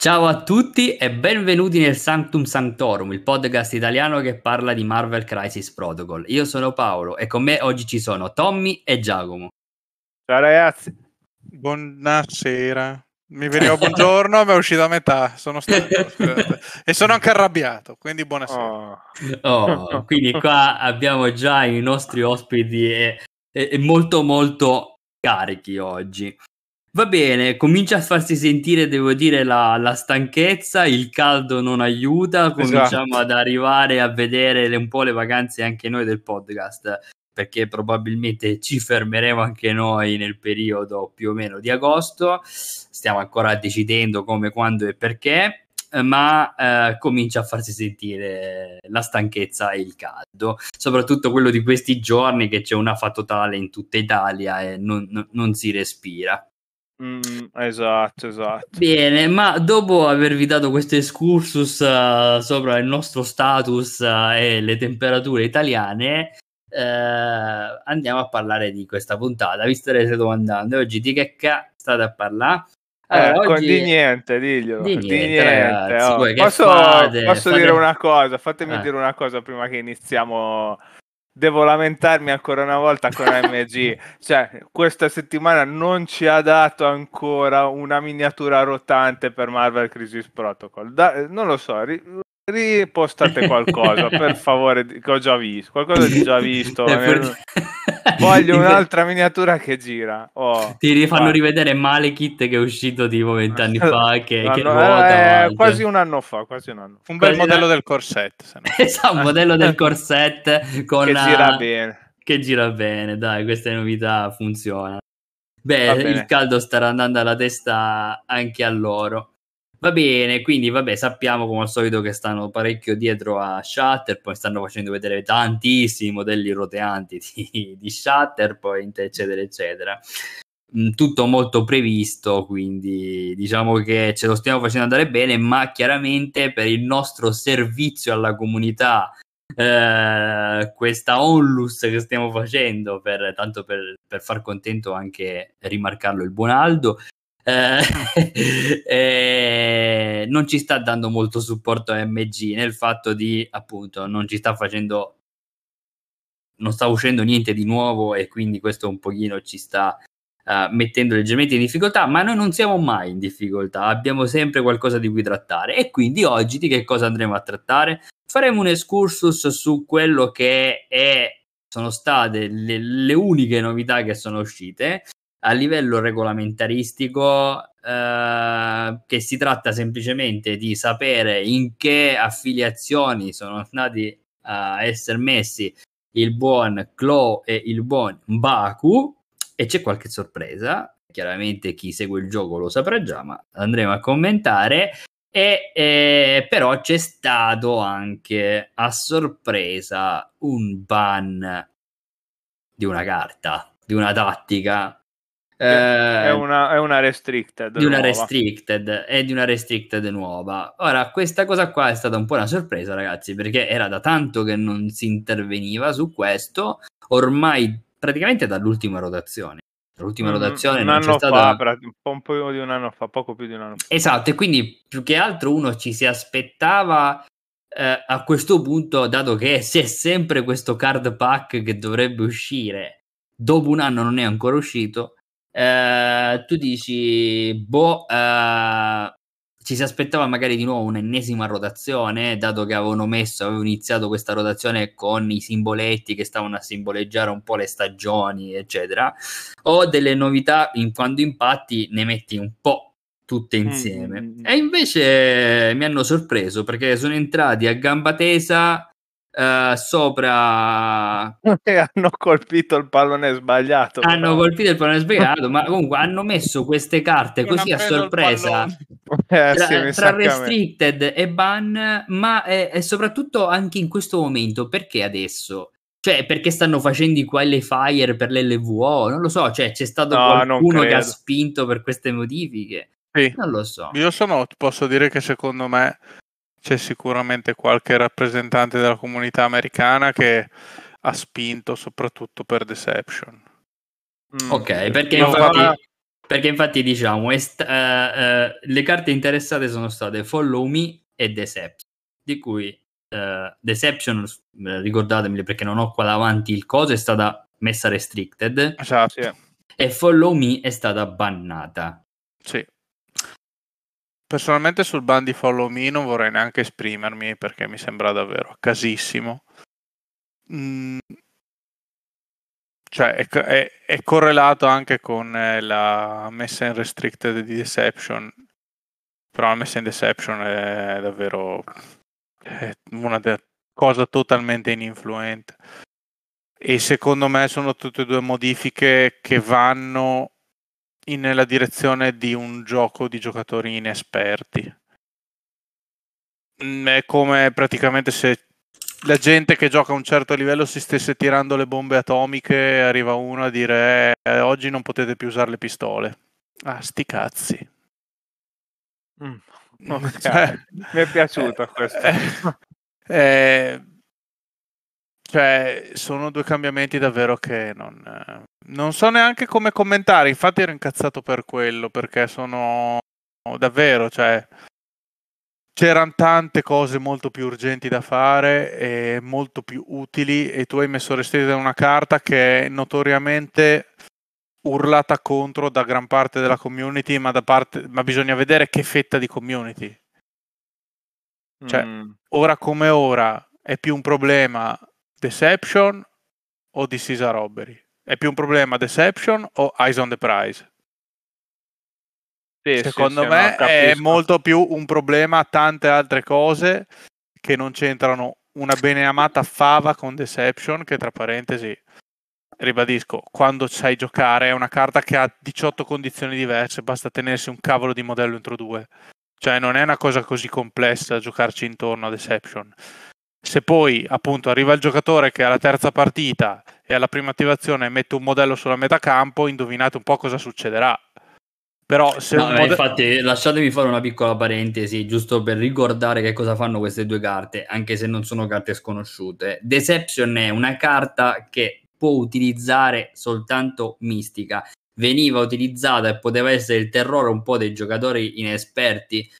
Ciao a tutti e benvenuti nel Sanctum Sanctorum, il podcast italiano che parla di Marvel Crisis Protocol. Io sono Paolo e con me oggi ci sono Tommy e Giacomo. Ciao ragazzi. Buonasera. Mi veniva buongiorno, ma è uscito a metà. Sono stanco e sono anche arrabbiato. Quindi buonasera. Oh. Oh, quindi qua abbiamo già i nostri ospiti e, e, e molto, molto carichi oggi. Va bene, comincia a farsi sentire, devo dire, la, la stanchezza, il caldo non aiuta, cominciamo esatto. ad arrivare a vedere un po' le vacanze anche noi del podcast, perché probabilmente ci fermeremo anche noi nel periodo più o meno di agosto, stiamo ancora decidendo come, quando e perché, ma eh, comincia a farsi sentire la stanchezza e il caldo, soprattutto quello di questi giorni che c'è una fa totale in tutta Italia e non, non, non si respira. Mm, esatto, esatto. Bene, ma dopo avervi dato questo excursus uh, sopra il nostro status uh, e le temperature italiane, uh, andiamo a parlare di questa puntata. Vi starete domandando oggi di che cazzo state a parlare? Allora, eh, oggi... Di niente, diglielo. Di niente, di niente ragazzi, oh. Posso, fate? posso fate... dire una cosa? Fatemi eh. dire una cosa prima che iniziamo devo lamentarmi ancora una volta con MG. cioè, questa settimana non ci ha dato ancora una miniatura rotante per Marvel Crisis Protocol. Da, non lo so, ri, ripostate qualcosa per favore, che ho già visto. Qualcosa di già visto. nel... Voglio un'altra miniatura che gira. Oh, Ti rifanno vai. rivedere Malekith che è uscito tipo vent'anni fa. Che, no, che no, ruota, eh, quasi un anno fa. Quasi un, anno. un bel quasi modello da... del corset. esatto, un modello del corset con che gira bene. Che gira bene, dai, queste novità funzionano. Beh, il caldo starà andando alla testa anche a loro. Va bene, quindi vabbè, sappiamo come al solito che stanno parecchio dietro a Shutter, poi stanno facendo vedere tantissimi modelli roteanti di, di Shatterpoint, eccetera, eccetera. Mm, tutto molto previsto, quindi diciamo che ce lo stiamo facendo andare bene, ma chiaramente per il nostro servizio alla comunità eh, questa onlus che stiamo facendo per, tanto per, per, far contento anche rimarcarlo il buon Aldo eh, eh, non ci sta dando molto supporto a MG nel fatto di appunto non ci sta facendo non sta uscendo niente di nuovo e quindi questo un pochino ci sta uh, mettendo leggermente in difficoltà ma noi non siamo mai in difficoltà abbiamo sempre qualcosa di cui trattare. E quindi oggi di che cosa andremo a trattare? Faremo un excursus su quello che è sono state le, le uniche novità che sono uscite a livello regolamentaristico eh, che si tratta semplicemente di sapere in che affiliazioni sono andati a essere messi il buon Klo e il buon Baku e c'è qualche sorpresa. Chiaramente chi segue il gioco lo saprà già ma andremo a commentare. E eh, però c'è stato anche a sorpresa un ban di una carta di una tattica eh, è, una, è, una, restricted. Di una nuova. restricted e di una restricted nuova. Ora, questa cosa qua è stata un po' una sorpresa, ragazzi, perché era da tanto che non si interveniva su questo, ormai praticamente dall'ultima rotazione. L'ultima mm, rotazione un anno stata... fa, un po' di un anno fa, poco più di un anno fa. Esatto, e quindi più che altro uno ci si aspettava eh, a questo punto, dato che c'è sempre questo card pack che dovrebbe uscire, dopo un anno non è ancora uscito, eh, tu dici, boh, eh, ci si aspettava magari di nuovo un'ennesima rotazione, dato che avevano messo, avevano iniziato questa rotazione con i simboletti che stavano a simboleggiare un po' le stagioni, eccetera, o delle novità in quando impatti ne metti un po' tutte mm, insieme. Mm-hmm. E invece mi hanno sorpreso perché sono entrati a gamba tesa Uh, sopra e hanno colpito il pallone sbagliato hanno però. colpito il pallone sbagliato ma comunque hanno messo queste carte non così a sorpresa. eh, tra, sì, tra restricted e ban ma è, è, soprattutto anche in questo momento perché adesso? Cioè perché stanno facendo i qualifier per l'LVO non lo so cioè c'è stato no, qualcuno che ha spinto per queste modifiche? Sì. non lo so. Io sono posso dire che secondo me c'è sicuramente qualche rappresentante della comunità americana che ha spinto soprattutto per Deception. Mm. Ok, perché infatti... Perché infatti diciamo, est- uh, uh, le carte interessate sono state Follow Me e Deception, di cui uh, Deception, ricordatemi perché non ho qua davanti il coso, è stata messa restricted. Esatto. Sì. E Follow Me è stata bannata. Sì. Personalmente sul ban di Follow Me non vorrei neanche esprimermi perché mi sembra davvero casissimo. Mm. Cioè, è, è, è, correlato anche con eh, la messa in restricted di Deception. Però la messa in Deception è davvero è una de- cosa totalmente ininfluente. E secondo me sono tutte e due modifiche che vanno nella direzione di un gioco di giocatori inesperti. Mm, è come praticamente se la gente che gioca a un certo livello si stesse tirando le bombe atomiche arriva uno a dire eh, oggi non potete più usare le pistole. Ah, sti cazzi. Mm. Cioè, Mi è piaciuto eh, questo. Eh, eh, cioè, sono due cambiamenti davvero che non, eh, non so neanche come commentare. Infatti ero incazzato per quello, perché sono davvero, cioè, c'erano tante cose molto più urgenti da fare e molto più utili e tu hai messo restrita una carta che è notoriamente urlata contro da gran parte della community, ma, da parte, ma bisogna vedere che fetta di community. Cioè, mm. ora come ora è più un problema Deception o This is a Robbery? È più un problema Deception o Eyes on the Prize? Sì, Secondo sì, me è molto più un problema tante altre cose che non c'entrano una beneamata fava con Deception che tra parentesi ribadisco, quando sai giocare è una carta che ha 18 condizioni diverse, basta tenersi un cavolo di modello entro due. Cioè non è una cosa così complessa giocarci intorno a Deception. Se poi appunto arriva il giocatore che alla terza partita e alla prima attivazione mette un modello sulla metà campo, indovinate un po' cosa succederà. Però se no, mod- infatti lasciatemi fare una piccola parentesi giusto per ricordare che cosa fanno queste due carte, anche se non sono carte sconosciute. Deception è una carta che può utilizzare soltanto Mistica. Veniva utilizzata e poteva essere il terrore un po' dei giocatori inesperti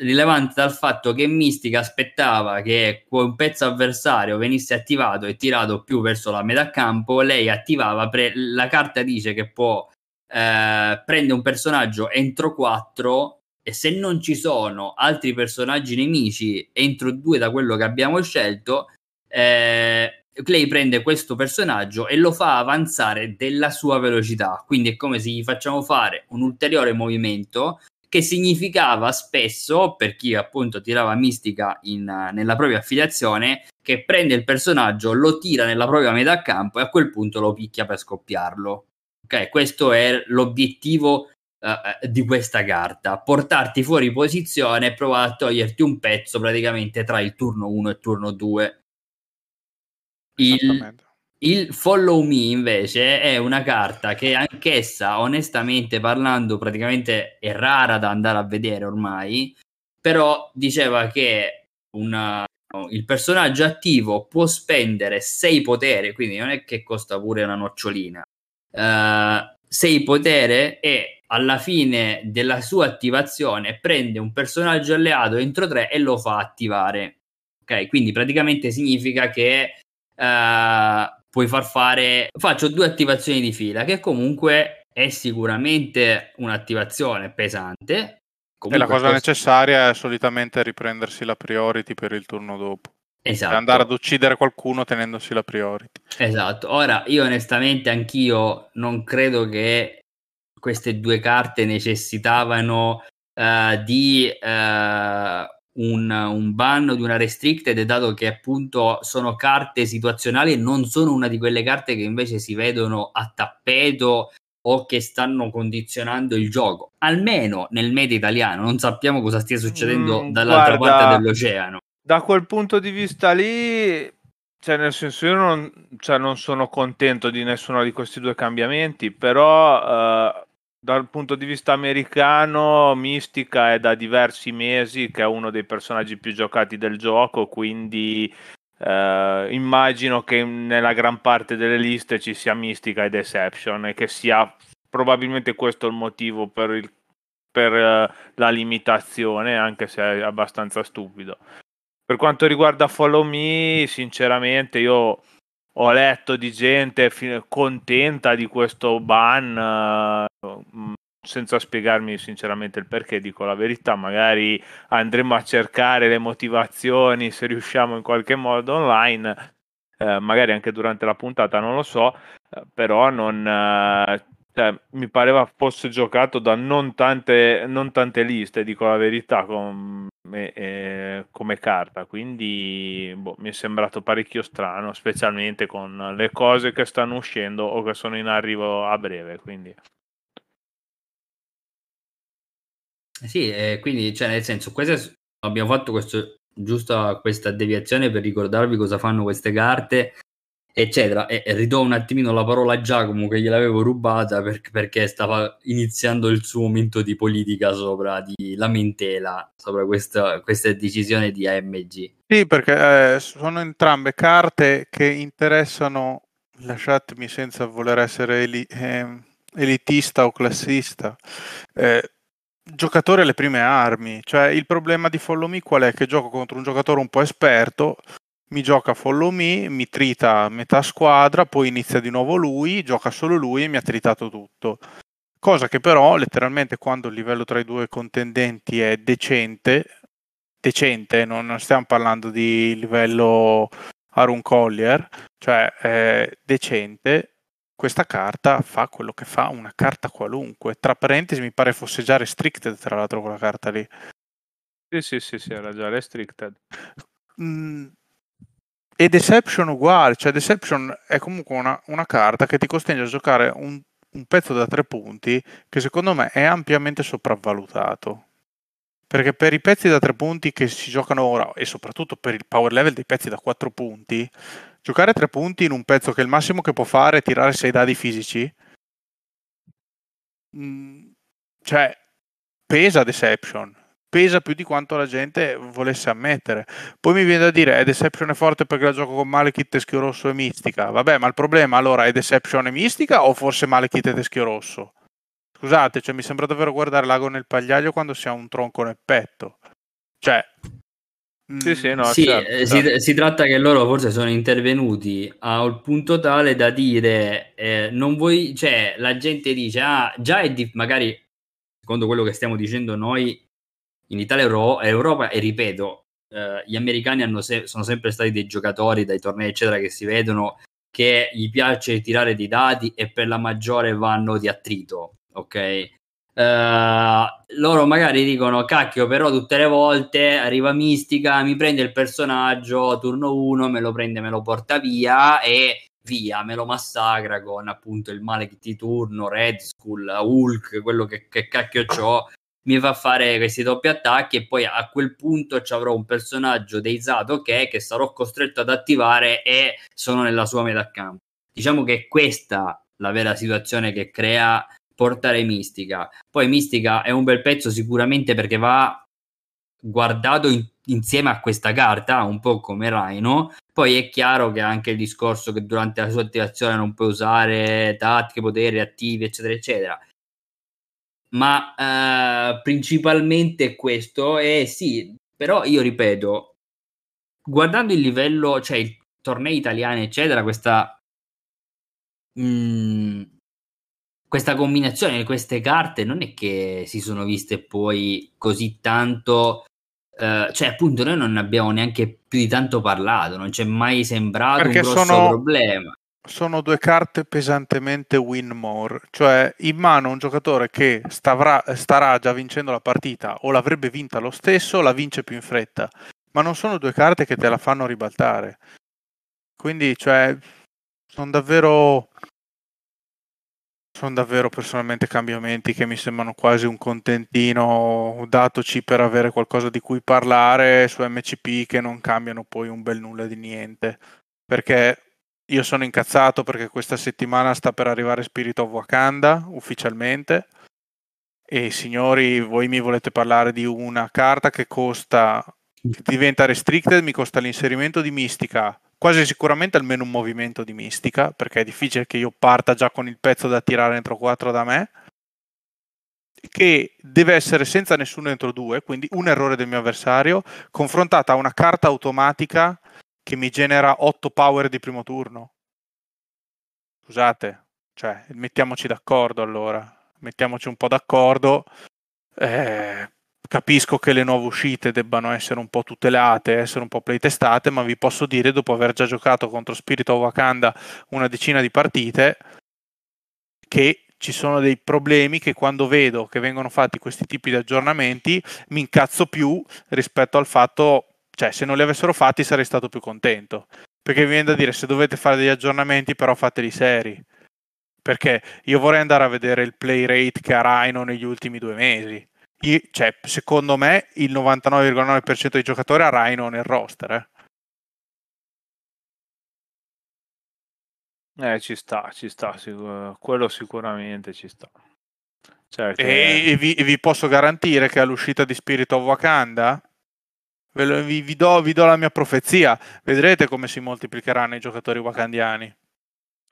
rilevante dal fatto che Mistica aspettava che un pezzo avversario venisse attivato e tirato più verso la metà campo, lei attivava, pre- la carta dice che può eh, prendere un personaggio entro 4 e se non ci sono altri personaggi nemici entro 2 da quello che abbiamo scelto, eh, lei prende questo personaggio e lo fa avanzare della sua velocità. Quindi è come se gli facciamo fare un ulteriore movimento che significava spesso, per chi appunto tirava mistica in, nella propria affiliazione, che prende il personaggio, lo tira nella propria metà campo e a quel punto lo picchia per scoppiarlo. Ok, questo è l'obiettivo uh, di questa carta, portarti fuori posizione e provare a toglierti un pezzo praticamente tra il turno 1 e il turno 2. Il, il Follow Me invece è una carta che anch'essa, onestamente parlando, praticamente è rara da andare a vedere ormai, però diceva che una, il personaggio attivo può spendere 6 potere, quindi non è che costa pure una nocciolina. 6 uh, potere e alla fine della sua attivazione prende un personaggio alleato entro 3 e lo fa attivare. Ok, quindi praticamente significa che uh, puoi far fare. Faccio due attivazioni di fila, che comunque è sicuramente un'attivazione pesante. E la cosa costa... necessaria è solitamente riprendersi la priority per il turno dopo. Esatto. Andare ad uccidere qualcuno tenendosi la priority. Esatto. Ora, io onestamente anch'io non credo che queste due carte necessitavano uh, di uh, un, un ban di una restricted, dato che appunto sono carte situazionali e non sono una di quelle carte che invece si vedono a tappeto o che stanno condizionando il gioco. Almeno nel media italiano, non sappiamo cosa stia succedendo mm, dall'altra guarda, parte dell'oceano. Da quel punto di vista lì, cioè nel senso io non, cioè non sono contento di nessuno di questi due cambiamenti, però uh, dal punto di vista americano, Mystica è da diversi mesi che è uno dei personaggi più giocati del gioco, quindi eh, immagino che nella gran parte delle liste ci sia Mystica e Deception e che sia probabilmente questo il motivo per, il, per uh, la limitazione, anche se è abbastanza stupido. Per quanto riguarda Follow Me, sinceramente io ho letto di gente contenta di questo ban, uh, senza spiegarmi sinceramente il perché, dico la verità, magari andremo a cercare le motivazioni se riusciamo in qualche modo online, eh, magari anche durante la puntata, non lo so, eh, però non, eh, cioè, mi pareva fosse giocato da non tante, non tante liste, dico la verità, come, eh, come carta, quindi boh, mi è sembrato parecchio strano, specialmente con le cose che stanno uscendo o che sono in arrivo a breve, quindi... Sì, eh, quindi cioè, nel senso, queste, abbiamo fatto questo, giusta questa deviazione per ricordarvi cosa fanno queste carte eccetera. E, e ridò un attimino la parola a Giacomo che gliel'avevo rubata per, perché stava iniziando il suo momento di politica sopra, di lamentela sopra questa, questa decisione di AMG. Sì, perché eh, sono entrambe carte che interessano, lasciatemi senza voler essere eli- eh, elitista o classista, eh, giocatore alle prime armi. Cioè, il problema di Follow Me qual è? Che gioco contro un giocatore un po' esperto mi gioca follow me, mi trita metà squadra, poi inizia di nuovo lui, gioca solo lui e mi ha tritato tutto. Cosa che però letteralmente quando il livello tra i due contendenti è decente, decente, non stiamo parlando di livello Arun Collier, cioè è decente, questa carta fa quello che fa una carta qualunque. Tra parentesi mi pare fosse già restricted tra l'altro quella carta lì. Sì, sì, sì, sì era già restricted. Mm, e Deception uguale, cioè Deception è comunque una, una carta che ti costringe a giocare un, un, pezzo da tre punti che secondo me è ampiamente sopravvalutato. Perché per i pezzi da tre punti che si giocano ora e soprattutto per il power level dei pezzi da quattro punti, giocare tre punti in un pezzo che il massimo che può fare è tirare sei dadi fisici, mh, mm, cioè pesa Deception pesa più di quanto la gente volesse ammettere. Poi mi viene da dire, è Deception è forte perché la gioco con Malekith, Teschio Rosso e Mistica. Vabbè, ma il problema allora è Deception e Mistica o forse Malekith e Teschio Rosso? Scusate, cioè, mi sembra davvero guardare l'ago nel pagliaio quando si ha un tronco nel petto. Cioè... Sì, sì, no, sì certo, eh, certo. Si, si, tratta che loro forse sono intervenuti a un punto tale da dire eh, non vuoi, cioè la gente dice ah già è di, magari secondo quello che stiamo dicendo noi in Italia e Europa e ripeto, eh, gli americani se- sono sempre stati dei giocatori dai tornei eccetera che si vedono che gli piace tirare dei dati e per la maggiore vanno di attrito, ok? Uh, loro magari dicono cacchio però tutte le volte arriva Mistica mi prende il personaggio turno 1 me lo prende me lo porta via e via me lo massacra con appunto il Malek di turno Red Skull Hulk quello che, che cacchio c'ho mi fa fare questi doppi attacchi e poi a quel punto ci avrò un personaggio deizato che, che sarò costretto ad attivare e sono nella sua metà campo. Diciamo che questa è la vera situazione che crea portare Mistica. Poi Mistica è un bel pezzo sicuramente perché va guardato in, insieme a questa carta, un po' come Rhino. Poi è chiaro che anche il discorso che durante la sua attivazione non puoi usare tattiche, poteri attivi, eccetera, eccetera ma uh, principalmente questo e sì, però io ripeto, guardando il livello, cioè i tornei italiani, eccetera, questa mh, mm, questa combinazione di queste carte non è che si sono viste poi così tanto Uh, cioè appunto noi non abbiamo neanche più di tanto parlato, non c'è mai sembrato Perché un grosso sono, problema sono due carte pesantemente win more, cioè in mano un giocatore che starà, starà già vincendo la partita o l'avrebbe vinta lo stesso, la vince più in fretta, ma non sono due carte che te la fanno ribaltare. Quindi, cioè, sono davvero sono davvero personalmente cambiamenti che mi sembrano quasi un contentino datoci per avere qualcosa di cui parlare su MCP che non cambiano poi un bel nulla di niente. Perché io sono incazzato perché questa settimana sta per arrivare Spirit of Wakanda ufficialmente. E signori, voi mi volete parlare di una carta che costa, che diventa restricted, mi costa l'inserimento di Mistica quasi sicuramente almeno un movimento di mistica, perché è difficile che io parta già con il pezzo da tirare dentro 4 da me, che deve essere senza nessuno dentro 2, quindi un errore del mio avversario, confrontata a una carta automatica che mi genera 8 power di primo turno. Scusate, cioè, mettiamoci d'accordo allora, mettiamoci un po' d'accordo. Eh, capisco che le nuove uscite debbano essere un po' tutelate, essere un po' playtestate, ma vi posso dire, dopo aver già giocato contro Spirit of Wakanda una decina di partite, che ci sono dei problemi che quando vedo che vengono fatti questi tipi di aggiornamenti mi incazzo più rispetto al fatto, cioè se non li avessero fatti sarei stato più contento. Perché mi viene da dire, se dovete fare degli aggiornamenti però fateli seri. Perché io vorrei andare a vedere il play rate che ha Rhino negli ultimi due mesi cioè, secondo me il 99,9% dei giocatori ha Rhino nel roster. Eh. Eh, ci sta, ci sta, sicur- quello sicuramente ci sta. Che... e, vi, vi, posso garantire che all'uscita di Spirit of Wakanda vi, vi, do, vi, do, la mia profezia, vedrete come si moltiplicheranno i giocatori wakandiani.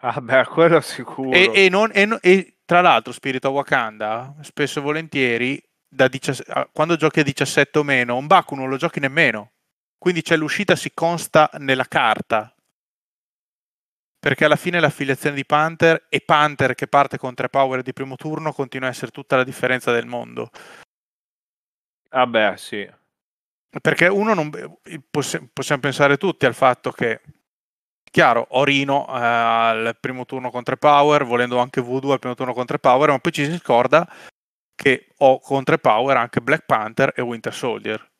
Ah beh, quello sicuro. E, non, e, tra l'altro Spirit of Wakanda, spesso e volentieri, da 17, quando giochi a 17 o meno, un Baku non lo giochi nemmeno. Quindi c'è l'uscita si consta nella carta. Perché alla fine l'affiliazione di Panther e Panther che parte con tre power di primo turno continua a essere tutta la differenza del mondo. Ah sì. Perché uno non possiamo pensare tutti al fatto che chiaro, Orino eh, al primo turno con tre power, volendo anche Voodoo al primo turno con tre power, ma poi ci si scorda che ho con tre power anche Black Panther e Winter Soldier.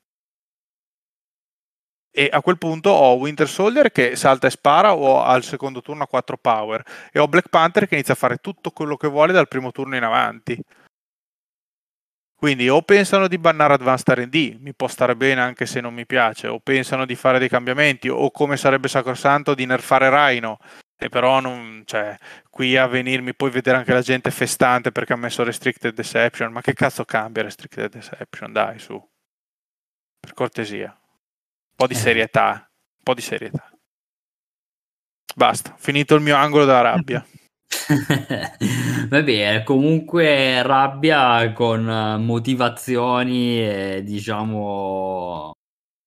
E a quel punto ho Winter Soldier che salta e spara o al secondo turno a 4 power e ho Black Panther che inizia a fare tutto quello che vuole dal primo turno in avanti. Quindi o pensano di bannare Advanced RD, mi può stare bene anche se non mi piace, o pensano di fare dei cambiamenti, o come sarebbe sacrosanto di nerfare Rhino, e però non, cioè, qui a venirmi poi vedere anche la gente festante perché ha messo Restricted Deception. Ma che cazzo cambia Restricted Deception? Dai, su. Per cortesia. Un po' di eh. serietà. Un po' di serietà. Basta, finito il mio angolo da rabbia. Va bene, comunque rabbia con motivazioni e diciamo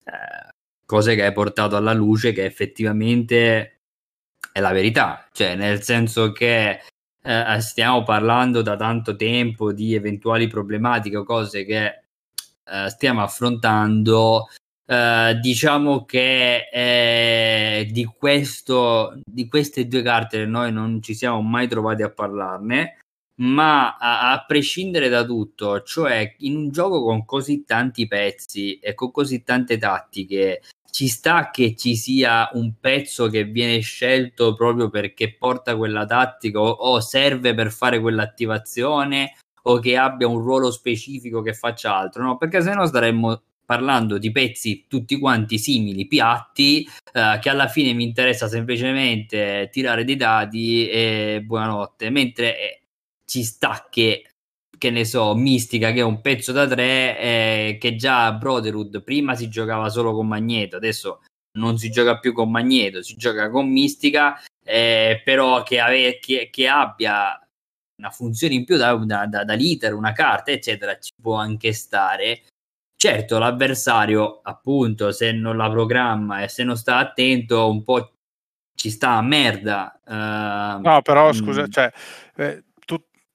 eh, cose che hai portato alla luce che effettivamente è la verità, cioè nel senso che eh, stiamo parlando da tanto tempo di eventuali problematiche o cose che eh, stiamo affrontando. Eh, diciamo che eh, di, questo, di queste due carte noi non ci siamo mai trovati a parlarne, ma a, a, prescindere da tutto, cioè in un gioco con così tanti pezzi e con così tante tattiche ci sta che ci sia un pezzo che viene scelto proprio perché porta quella tattica o, o serve per fare quell'attivazione o che abbia un ruolo specifico che faccia altro, no? Perché se no staremmo parlando di pezzi tutti quanti simili, piatti, eh, che alla fine mi interessa semplicemente tirare dei dati e buonanotte, mentre eh, ci sta che che ne so, Mistica che è un pezzo da tre, eh, che già Brotherhood prima si giocava solo con Magneto, adesso non si gioca più con Magneto, si gioca con Mistica, eh, però che, ave- che, che, abbia una funzione in più da, da, da, da leader, una carta, eccetera, ci può anche stare. Certo, l'avversario, appunto, se non la programma e se non sta attento, un po' ci sta a merda. Uh, no, però scusa, mh. cioè, eh,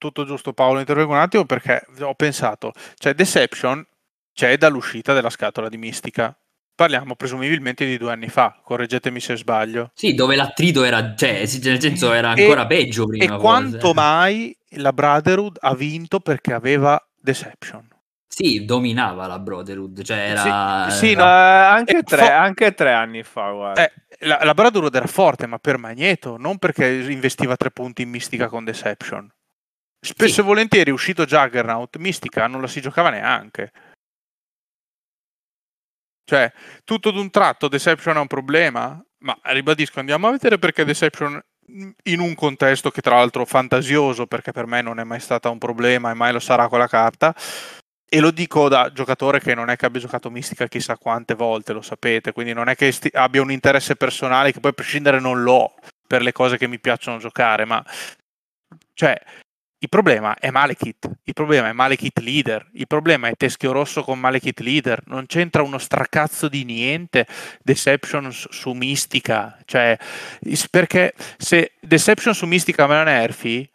tutto giusto Paolo, intervengo un attimo perché ho pensato, cioè Deception c'è dall'uscita della scatola di Mistica. Parliamo presumibilmente di due anni fa, correggetemi se sbaglio. Sì, dove l'attrito era, cioè, nel senso era ancora e, peggio prima. E forse. quanto mai la Brotherhood ha vinto perché aveva Deception? Sì, dominava la Brotherhood, cioè era... Sì, sì no, eh, anche, tre, fo- anche, tre, anni fa, guarda. Eh, la, la Brotherhood era forte, ma per Magneto, non perché investiva tre punti in Mistica con Deception. Spesso sì. e volentieri uscito Juggernaut, Mistica non la si giocava neanche. Cioè, tutto d'un tratto Deception è un problema, ma ribadisco, andiamo a vedere perché Deception in un contesto che tra l'altro fantasioso, perché per me non è mai stata un problema e mai lo sarà quella carta, e lo dico da giocatore che non è che abbia giocato Mistica chissà quante volte, lo sapete, quindi non è che sti- abbia un interesse personale che poi a prescindere non l'ho per le cose che mi piacciono giocare, ma cioè il problema è Malekith, il problema è Malekith leader, il problema è Teschio Rosso con Malekith leader, non c'entra uno stracazzo di niente Deception su Mistica, cioè perché se Deception su Mistica me la nerfi,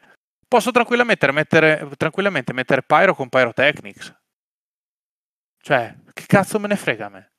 posso tranquillamente mettere, tranquillamente mettere Pyro con Pyrotechnics cioè, che cazzo me ne frega a me?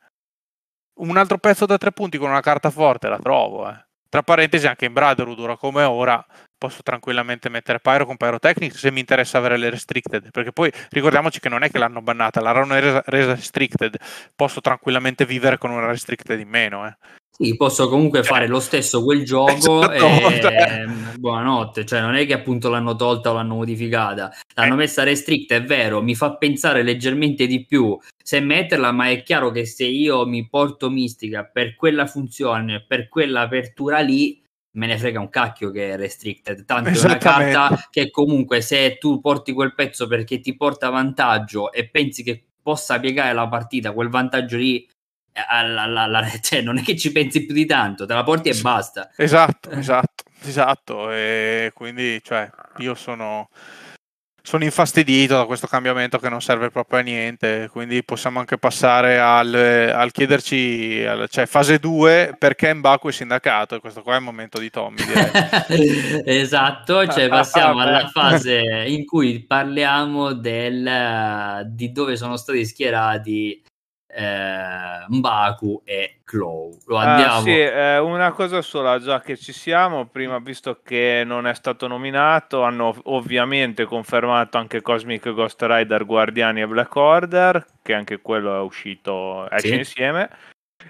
Un altro pezzo da tre punti con una carta forte la trovo, eh. Tra parentesi, anche in Brotherhood, ora come ora, posso tranquillamente mettere Pyro con Pyrotechnics se mi interessa avere le restricted. Perché poi ricordiamoci che non è che l'hanno bannata, l'hanno resa, resa restricted. Posso tranquillamente vivere con una restricted in meno, eh. Sì, posso comunque fare lo stesso quel gioco esatto. e cioè. buonanotte, cioè non è che appunto l'hanno tolta o l'hanno modificata, l'hanno eh. messa restricta, è vero, mi fa pensare leggermente di più se metterla, ma è chiaro che se io mi porto mistica per quella funzione, per quell'apertura lì, me ne frega un cacchio che è restricted, tanto è una carta che comunque se tu porti quel pezzo perché ti porta vantaggio e pensi che possa piegare la partita, quel vantaggio lì alla, alla, alla, cioè, non è che ci pensi più di tanto, te la porti e basta. Esatto, esatto, esatto. E quindi, cioè, io sono, sono infastidito da questo cambiamento che non serve proprio a niente. Quindi possiamo anche passare al, al chiederci, al, cioè, fase 2, perché Mbaku è sindacato? E questo qua è il momento di Tommy, esatto, cioè passiamo alla fase in cui parliamo del, di dove sono stati schierati eh, Mbaku e Clow. Lo ah, andiamo. Ah, sì, eh, una cosa sola, già che ci siamo, prima visto che non è stato nominato, hanno ovviamente confermato anche Cosmic Ghost Rider Guardiani e Black Order, che anche quello è uscito, sì. insieme.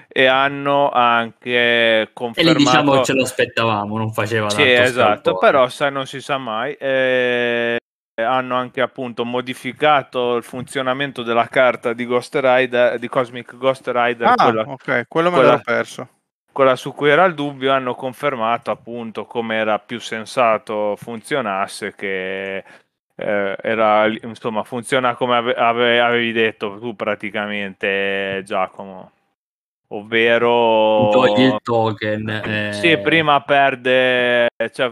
E hanno anche confermato. E lì diciamo ce lo aspettavamo, non faceva Sì, esatto, però sai, non si sa mai. Eh, hanno anche appunto modificato il funzionamento della carta di Ghost Rider di Cosmic Ghost Rider ah, quella, ok, quello me quella, l'ho perso. quella su cui era il dubbio hanno confermato appunto come era più sensato funzionasse che eh, era insomma funziona come ave, ave, avevi detto tu praticamente Giacomo. Ovvero togli il token eh... sì prima perde cioè,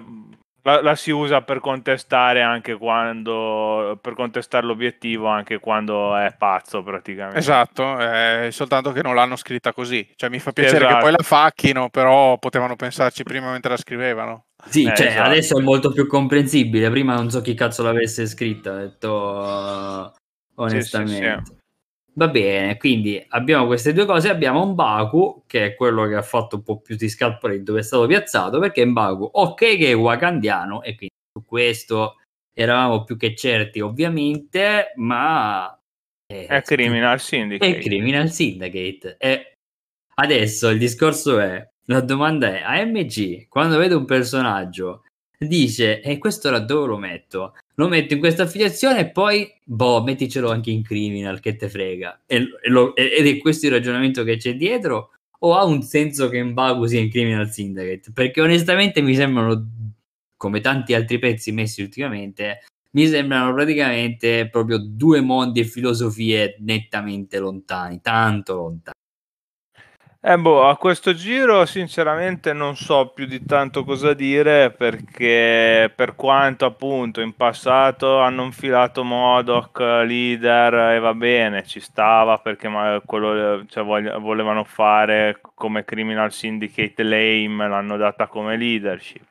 la, la, si usa per contestare anche quando per contestare l'obiettivo anche quando è pazzo praticamente esatto è soltanto che non l'hanno scritta così cioè mi fa piacere esatto. che poi la facchino però potevano pensarci prima mentre la scrivevano sì eh, cioè esatto. adesso è molto più comprensibile prima non so chi cazzo l'avesse scritta detto onestamente sì, sì, sì. Va bene, quindi abbiamo queste due cose. Abbiamo un Baku, che è quello che ha fatto un po' più di scalpore dove è stato piazzato, perché è un Baku, ok, che è wakandiano, e quindi su questo eravamo più che certi, ovviamente, ma... È, è Criminal Syndicate. È Criminal Syndicate. E adesso il discorso è, la domanda è, AMG, quando vede un personaggio, dice, e questo da dove lo metto? lo metto in questa affiliazione e poi, boh, metticelo anche in criminal, che te frega. E, e lo, ed è questo il ragionamento che c'è dietro? O ha un senso che Mbaku sia in criminal syndicate? Perché onestamente mi sembrano, come tanti altri pezzi messi ultimamente, mi sembrano praticamente proprio due mondi e filosofie nettamente lontani, tanto lontani. Eh, boh, a questo giro sinceramente non so più di tanto cosa dire perché per quanto appunto in passato hanno infilato Modoc leader e va bene, ci stava perché quello cioè, volevano fare come Criminal Syndicate lame, l'hanno data come leadership.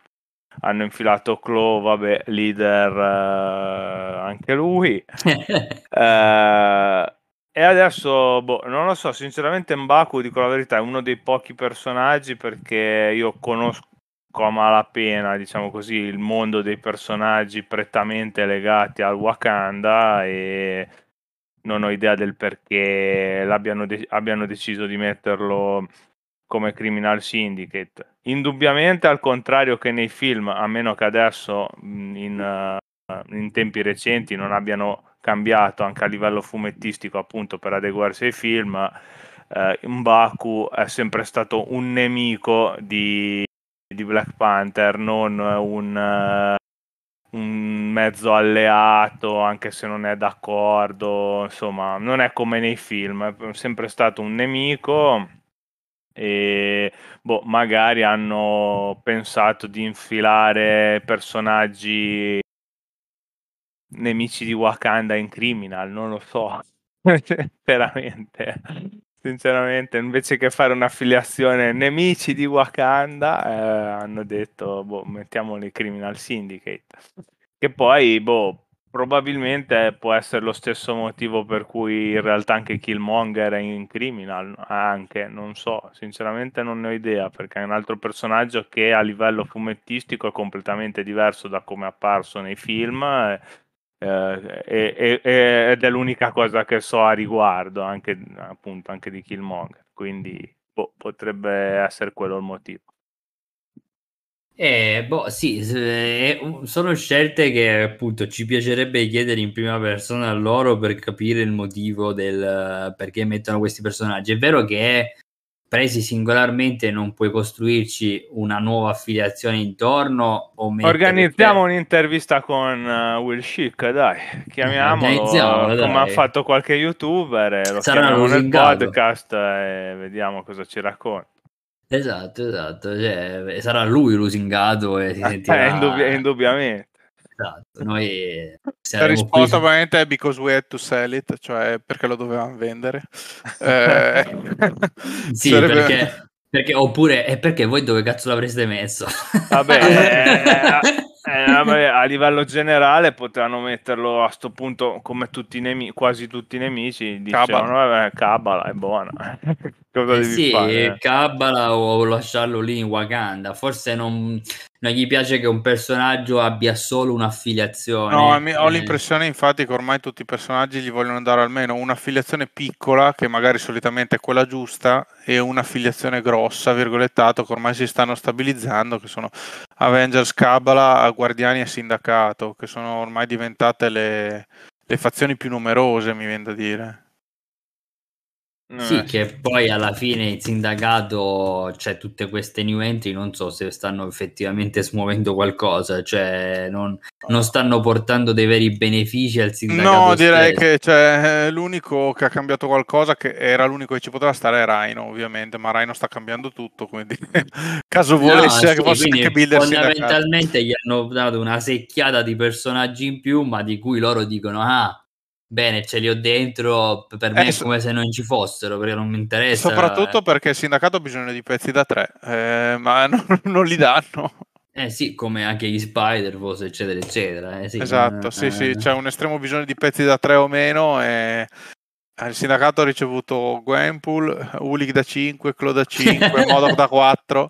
Hanno infilato Claw, vabbè, leader uh, anche lui. uh, E adesso, boh, non lo so, sinceramente Mbaku, dico la verità, è uno dei pochi personaggi perché io conosco a malapena, diciamo così, il mondo dei personaggi prettamente legati al Wakanda e non ho idea del perché de- abbiano deciso di metterlo come Criminal Syndicate. Indubbiamente, al contrario che nei film, a meno che adesso in, uh, in tempi recenti non abbiano cambiato anche a livello fumettistico appunto per adeguarsi ai film, eh, Mbaku è sempre stato un nemico di, di Black Panther, non un, uh, un mezzo alleato, anche se non è d'accordo, insomma, non è come nei film, è sempre stato un nemico e boh, magari hanno pensato di infilare personaggi nemici di Wakanda in Criminal, non lo so, veramente sinceramente, invece che fare un'affiliazione nemici di Wakanda, eh, hanno detto, boh, mettiamoli Criminal Syndicate. Che poi, boh, probabilmente può essere lo stesso motivo per cui in realtà anche Killmonger è in Criminal, anche, non so, sinceramente non ne ho idea, perché è un altro personaggio che a livello fumettistico è completamente diverso da come è apparso nei film. Eh, eh, ed è l'unica cosa che so a riguardo, anche, appunto, anche di Killmonger, quindi boh, potrebbe essere quello il motivo. Eh, boh, sì, sono scelte che appunto ci piacerebbe chiedere in prima persona a loro per capire il motivo del perché mettono questi personaggi. È vero che presi singolarmente non puoi costruirci una nuova affiliazione intorno o organizziamo per... un'intervista con uh, Will Chic dai. Chiamiamolo come ha fatto qualche youtuber e lo Sarà nel podcast e vediamo cosa ci racconta. Esatto esatto cioè, sarà lui lusingato e si eh, sentirà... eh, indubbi- indubbiamente Esatto, noi la risposta qui... ovviamente è because we had to sell it, cioè perché lo dovevamo vendere. eh... sì, Sarebbe... perché, perché, oppure è perché voi dove cazzo l'avreste messo? Vabbè, eh, eh, vabbè, a livello generale potevano metterlo a sto punto come tutti i nemici, quasi tutti i nemici dicevano, vabbè, Cabala è buona. Cosa eh sì, fare? Cabala o lasciarlo lì in Wakanda, forse non non gli piace che un personaggio abbia solo un'affiliazione. No, ho eh. l'impressione infatti che ormai tutti i personaggi gli vogliono dare almeno un'affiliazione piccola, che magari solitamente è quella giusta, e un'affiliazione grossa, virgolettato, che ormai si stanno stabilizzando, che sono Avengers, Cabala, Guardiani e Sindacato, che sono ormai diventate le, le fazioni più numerose, mi viene da dire. Sì, eh. che poi alla fine il sindacato, cioè tutte queste new entry, non so se stanno effettivamente smuovendo qualcosa, cioè non, non stanno portando dei veri benefici al sindacato. No, direi che cioè, l'unico che ha cambiato qualcosa, che era l'unico che ci poteva stare, è Rhino, ovviamente, ma Rhino sta cambiando tutto, quindi caso volesse no, sì, che fosse anche Builder Fondamentalmente gli hanno dato una secchiata di personaggi in più, ma di cui loro dicono, ah, bene, ce li ho dentro, per me eh, è come se non ci fossero, perché non mi interessa. Soprattutto perché il sindacato ha bisogno di pezzi da tre, eh, ma non, non, li danno. Eh sì, come anche gli Spider, forse, eccetera, eccetera. Eh, sì, esatto, sì, sì, eh. c'è un estremo bisogno di pezzi da tre o meno e... Eh, il sindacato ha ricevuto Gwenpool, Ulik da 5, Clo da 5, Modok da 4,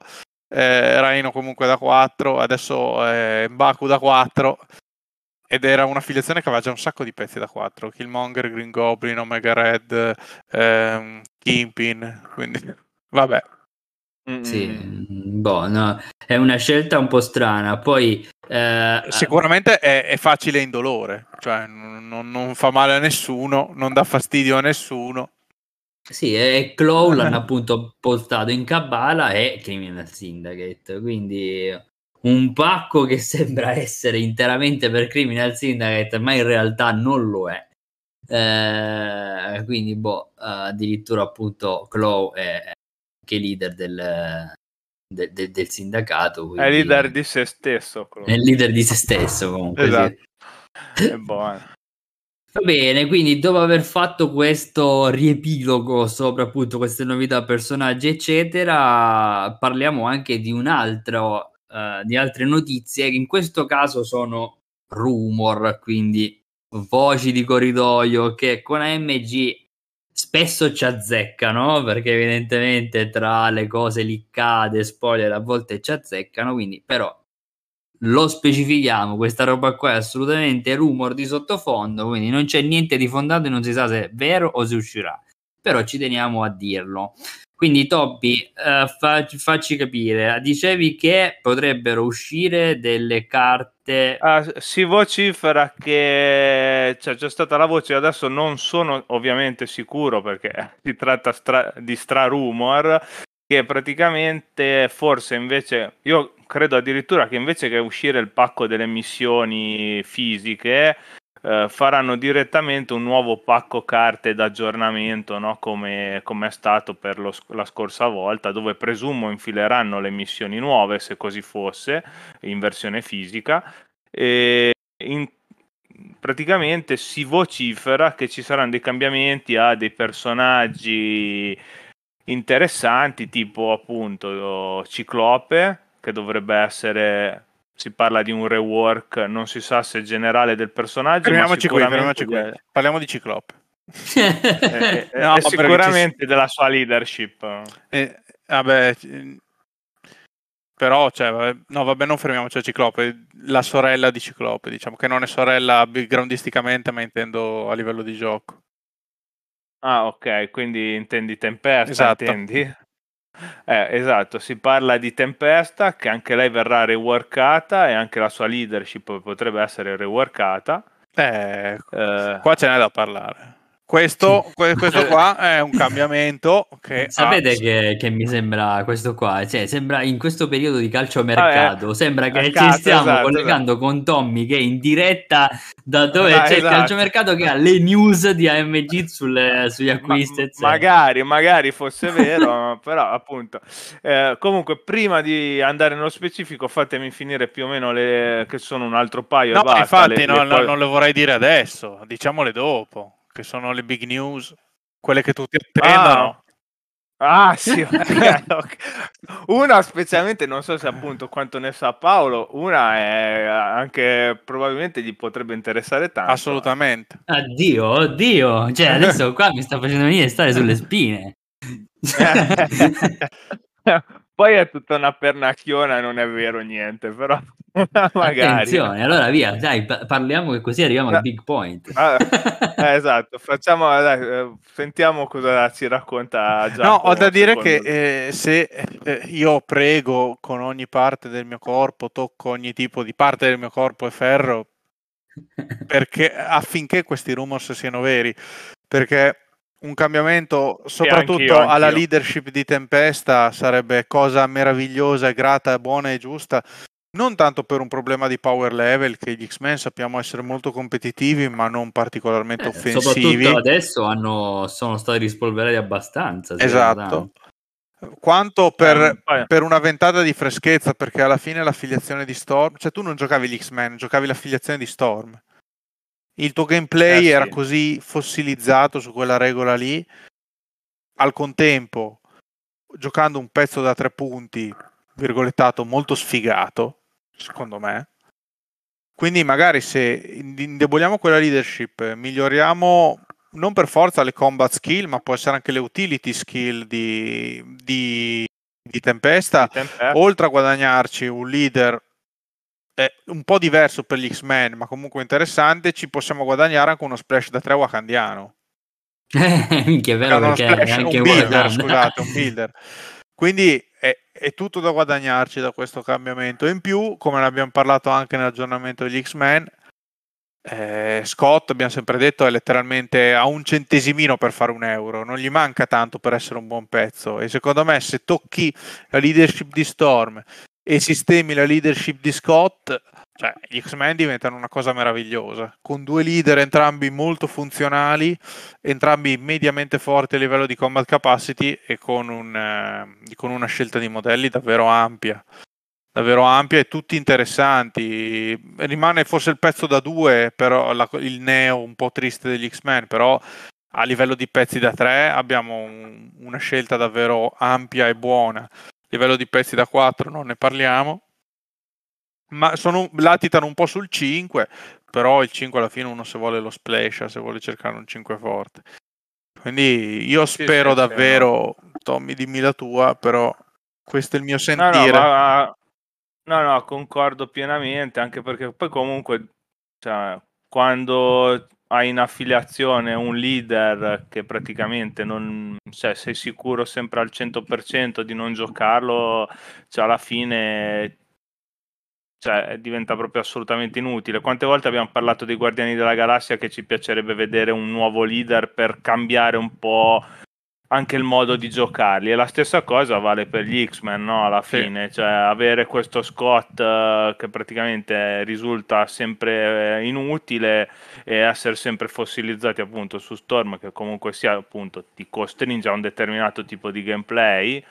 eh, Raino comunque da 4, adesso eh, Baku da 4 ed era un'affiliazione che aveva già un sacco di pezzi da 4 Killmonger, Green Goblin, Omega Red ehm, Kingpin quindi vabbè sì, mm, boh, no. è una scelta un po' strana. Poi eh, sicuramente è, è, facile e indolore, cioè non, non, fa male a nessuno, non dà fastidio a nessuno. Sì, e Claw l'hanno appunto postato in Kabbalah e Criminal Syndicate, quindi un pacco che sembra essere interamente per Criminal Syndicate, ma in realtà non lo è. Eh, quindi, boh, addirittura appunto Claw è anche leader del, de, de, del sindacato. Quindi... È leader di se stesso. Claw. È leader di se stesso comunque. esatto. Sì. È buono. Va bene, quindi dopo aver fatto questo riepilogo sopra appunto queste novità, personaggi, eccetera, parliamo anche di un altro uh, di altre notizie che in questo caso sono rumor, quindi voci di corridoio che con AMG spesso ci azzeccano perché evidentemente tra le cose liccate, spoiler a volte ci azzeccano, quindi però lo specifichiamo, questa roba qua è assolutamente rumor di sottofondo, quindi non c'è niente di fondato e non si sa se è vero o se uscirà, però ci teniamo a dirlo. Quindi Toby, uh, fa, facci capire, dicevi che potrebbero uscire delle carte... Uh, si vocifera che c'è stata la voce, adesso non sono ovviamente sicuro perché si tratta stra- di stra rumor, che che praticamente forse invece, io credo addirittura che invece che uscire il pacco delle missioni fisiche, eh, faranno direttamente un nuovo pacco carte d'aggiornamento, no? come, come, è stato per lo, la scorsa volta, dove presumo infileranno le missioni nuove, se così fosse, in versione fisica. E in, praticamente si vocifera che ci saranno dei cambiamenti a dei personaggi interessanti, tipo appunto Ciclope, che dovrebbe essere si parla di un rework, non si sa se generale del personaggio. Fermiamoci qui, fermiamoci qui. Parliamo di Ciclope. eh, eh, no, sicuramente ci... della sua leadership. Eh, vabbè, però, cioè, vabbè, no, vabbè, non fermiamoci a Ciclope, la sorella di Ciclope, diciamo che non è sorella backgroundisticamente, ma intendo a livello di gioco. Ah, ok, quindi intendi Tempesta, esatto. intendi? Eh, esatto, si parla di Tempesta che anche lei verrà reworkata e anche la sua leadership potrebbe essere reworkata. Eh, eh. qua ce n'è da parlare. Questo, questo, qua è un cambiamento che sapete ha... che, che, mi sembra questo qua? Cioè sembra in questo periodo di calciomercato ah, sembra che ci stiamo esatto, collegando esatto. con Tommy che è in diretta da dove ah, c'è esatto. il calciomercato che ha le news di AMG sulle, sugli acquisti Ma, magari magari fosse vero però appunto eh, comunque prima di andare nello specifico fatemi finire più o meno le che sono un altro paio no basta, infatti le, no, le... No, non le vorrei dire adesso diciamole dopo che sono le big news, quelle che tutti attendono. Ah, ah sì, una specialmente non so se appunto quanto ne sa Paolo, una è anche probabilmente gli potrebbe interessare tanto. Assolutamente. Addio, oddio, cioè adesso qua mi sta facendo venire stare sulle spine. Poi è tutta una pernacchiona, non è vero niente, però magari. Attenzione, allora via, dai, parliamo che così arriviamo al big point. Ah, eh, esatto, facciamo, dai, eh, sentiamo cosa ci racconta Giacomo. No, ho da dire che eh, se eh, io prego con ogni parte del mio corpo, tocco ogni tipo di parte del mio corpo e ferro, perché affinché questi rumors siano veri, perché un cambiamento soprattutto anch'io, anch'io. alla leadership di Tempesta sarebbe cosa meravigliosa, grata, buona e giusta. Non tanto per un problema di power level, che gli X-Men sappiamo essere molto competitivi, ma non particolarmente eh, offensivi. Soprattutto adesso hanno, sono stati rispolverati abbastanza. Esatto. Quanto per, eh, per, una ventata di freschezza, perché alla fine l'affiliazione di Storm, cioè tu non giocavi gli X-Men, giocavi l'affiliazione di Storm il tuo gameplay eh, sì. era così fossilizzato su quella regola lì, al contempo giocando un pezzo da tre punti, virgolettato, molto sfigato, secondo me. Quindi magari se indeboliamo quella leadership, miglioriamo non per forza le combat skill, ma può essere anche le utility skill di, di, di Tempesta, di Tempesta, oltre a guadagnarci un leader è un po' diverso per gli X-Men, ma comunque interessante, ci possiamo guadagnare anche uno splash da 3 wakandiano. Minchia, è vero perché splash, anche un builder, scusate, un builder. Quindi è, è, tutto da guadagnarci da questo cambiamento. In più, come ne abbiamo parlato anche nell'aggiornamento degli X-Men, eh, Scott, abbiamo sempre detto, è letteralmente a un centesimino per fare un euro, non gli manca tanto per essere un buon pezzo. E secondo me, se tocchi la leadership di Storm, e sistemi la leadership di Scott, cioè gli X-Men diventano una cosa meravigliosa, con due leader entrambi molto funzionali, entrambi mediamente forti a livello di combat capacity e con, un, eh, con una scelta di modelli davvero ampia. Davvero ampia e tutti interessanti. Rimane forse il pezzo da due, però la, il neo un po' triste degli X-Men, però a livello di pezzi da tre abbiamo un, una scelta davvero ampia e buona livello di pezzi da 4 non ne parliamo, ma sono, latitano un po' sul 5, però il 5 alla fine uno se vuole lo splash, se vuole cercare un 5 forte. Quindi io spero sì, sì, davvero, sì. Tommy dimmi la tua, però questo è il mio sentire. No, no, ma, no, no concordo pienamente, anche perché poi comunque cioè, quando hai in affiliazione un leader che praticamente non cioè, sei sicuro sempre al 100% di non giocarlo, cioè alla fine cioè, diventa proprio assolutamente inutile. Quante volte abbiamo parlato dei Guardiani della Galassia che ci piacerebbe vedere un nuovo leader per cambiare un po' anche il modo di giocarli. E la stessa cosa vale per gli X-Men, no? Alla fine, sì. cioè avere questo Scott uh, che praticamente risulta sempre uh, inutile e essere sempre fossilizzati appunto su Storm, che comunque sia appunto ti costringe a un determinato tipo di gameplay.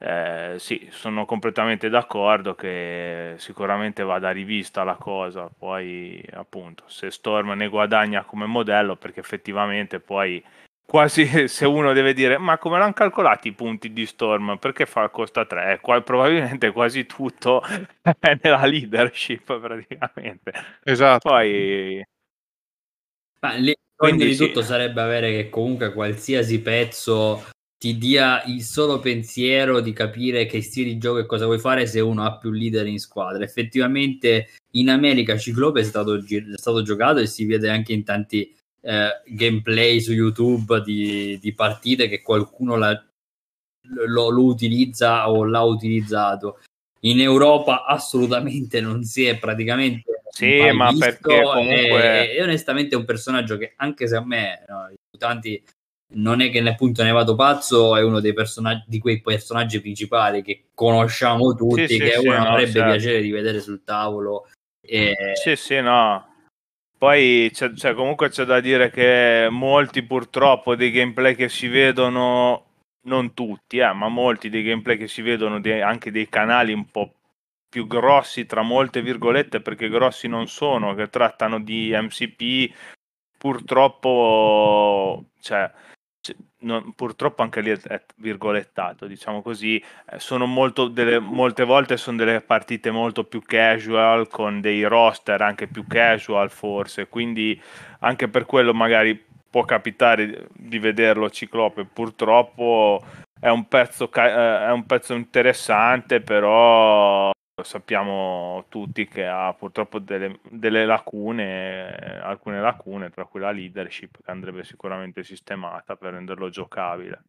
Eh, sì, sono completamente d'accordo che sicuramente vada rivista la cosa, poi appunto se Storm ne guadagna come modello perché effettivamente poi quasi se uno deve dire ma come l'hanno calcolati i punti di Storm? Perché fa, costa 3 Qua, probabilmente quasi tutto è nella leadership praticamente. Esatto. Poi ma lì quindi di tutto sarebbe avere che comunque qualsiasi pezzo ti dia il solo pensiero di capire che stile di gioco e cosa vuoi fare se uno ha più leader in squadra. Effettivamente in America Ciclope è stato, è stato giocato e si vede anche in tanti eh, gameplay su YouTube di, di partite che qualcuno la, lo, lo, utilizza o l'ha utilizzato. In Europa assolutamente non si è praticamente sì, ma perché comunque e, e, onestamente è un personaggio che anche se a me no, i mutanti non è che ne appunto ne vado pazzo è uno dei personaggi di quei personaggi principali che conosciamo tutti sì, che sì, uno sì, avrebbe no, certo. piacere di vedere sul tavolo e... sì sì no poi c'è, cioè, comunque c'è da dire che molti purtroppo dei gameplay che si vedono, non tutti, eh, ma molti dei gameplay che si vedono de- anche dei canali un po' più grossi, tra molte virgolette, perché grossi non sono, che trattano di MCP, purtroppo, cioè, non, purtroppo anche lì è, virgolettato, diciamo così, eh, sono molto delle, molte volte sono delle partite molto più casual, con dei roster anche più casual forse, quindi anche per quello magari può capitare di vederlo Ciclope, purtroppo è un pezzo, eh, è un pezzo interessante, però sappiamo tutti che ha purtroppo delle, delle, lacune, alcune lacune, tra cui la leadership che andrebbe sicuramente sistemata per renderlo giocabile.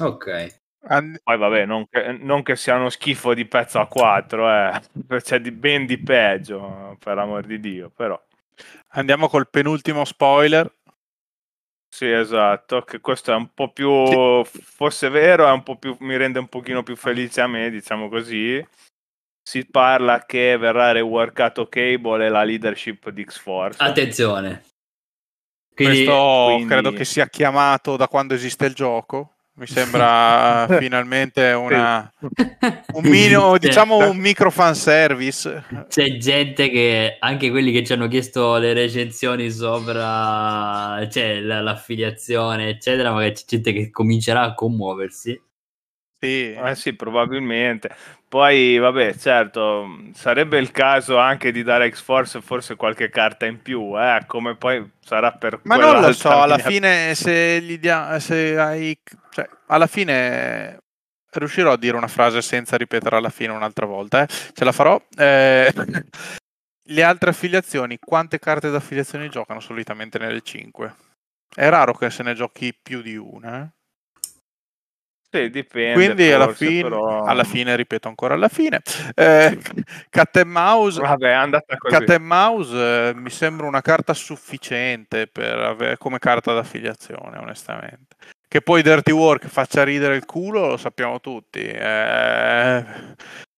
Ok. And... Poi vabbè, non che, non che, sia uno schifo di pezzo a 4, eh. c'è di, ben di peggio, per amor di Dio, però. Andiamo col penultimo spoiler, sì, esatto, che questo è un po' più, sì. fosse vero, è un po' più, mi rende un pochino più felice a me, diciamo così. Si parla che verrà reworkato Cable e la leadership di X-Force. Attenzione. Quindi, questo quindi... credo che sia chiamato da quando esiste il gioco. Mi sembra finalmente una, un, mino, diciamo un micro fan service. C'è gente che, anche quelli che ci hanno chiesto le recensioni sopra cioè, l'affiliazione, eccetera, magari c'è gente che comincerà a commuoversi. Sì, eh sì, probabilmente. Poi, vabbè, certo, sarebbe il caso anche di dare a X-Force forse qualche carta in più, eh, come poi sarà per Ma non lo so, alla fine se gli dia- se hai cioè, alla fine riuscirò a dire una frase senza ripetere alla fine un'altra volta, eh? ce la farò. Eh, le altre affiliazioni, quante carte d'affiliazione giocano solitamente nelle 5? È raro che se ne giochi più di una. Eh? Sì, dipende. Quindi forse, alla, fine, però... alla fine, ripeto ancora alla fine, eh, Cat and Mouse, Vabbè, è andata così. Cat and Mouse eh, mi sembra una carta sufficiente per avere, come carta d'affiliazione, onestamente. Che poi Dirty Work faccia ridere il culo lo sappiamo tutti. Eh,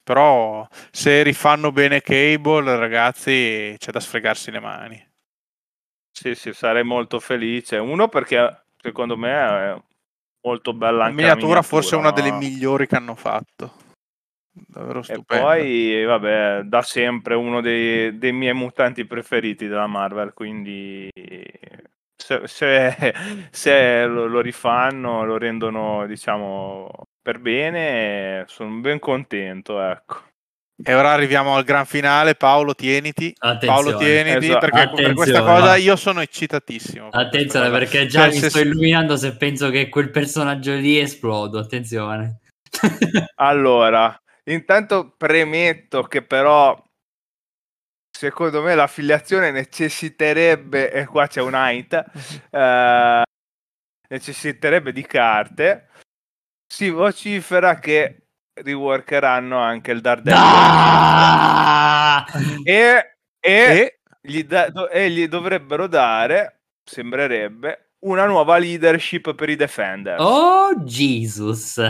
però se rifanno bene Cable, ragazzi, c'è da sfregarsi le mani. Sì, sì, sarei molto felice. Uno perché secondo me molto bella anche la miniatura, forse una delle migliori che hanno fatto. Davvero stupendo. E poi, vabbè, da sempre uno dei, dei miei mutanti preferiti della Marvel, quindi se, se, se lo, lo, rifanno, lo rendono, diciamo, per bene, sono ben contento, ecco. E ora arriviamo al gran finale. Paolo, tieniti. Attenzione. Paolo, tieniti esatto. perché Attenzione. per questa cosa io sono eccitatissimo. Attenzione, perché già cioè, mi sto illuminando se penso che quel personaggio lì esplodo. Attenzione. allora, intanto premetto che però secondo me l'affiliazione necessiterebbe, e qua c'è un height, eh, necessiterebbe di carte. Si vocifera che riworkeranno anche il Daredevil ah! e, e, e? Gli da, do, e, Gli dovrebbero dare, sembrerebbe, una nuova leadership per i Defenders. Oh, Jesus!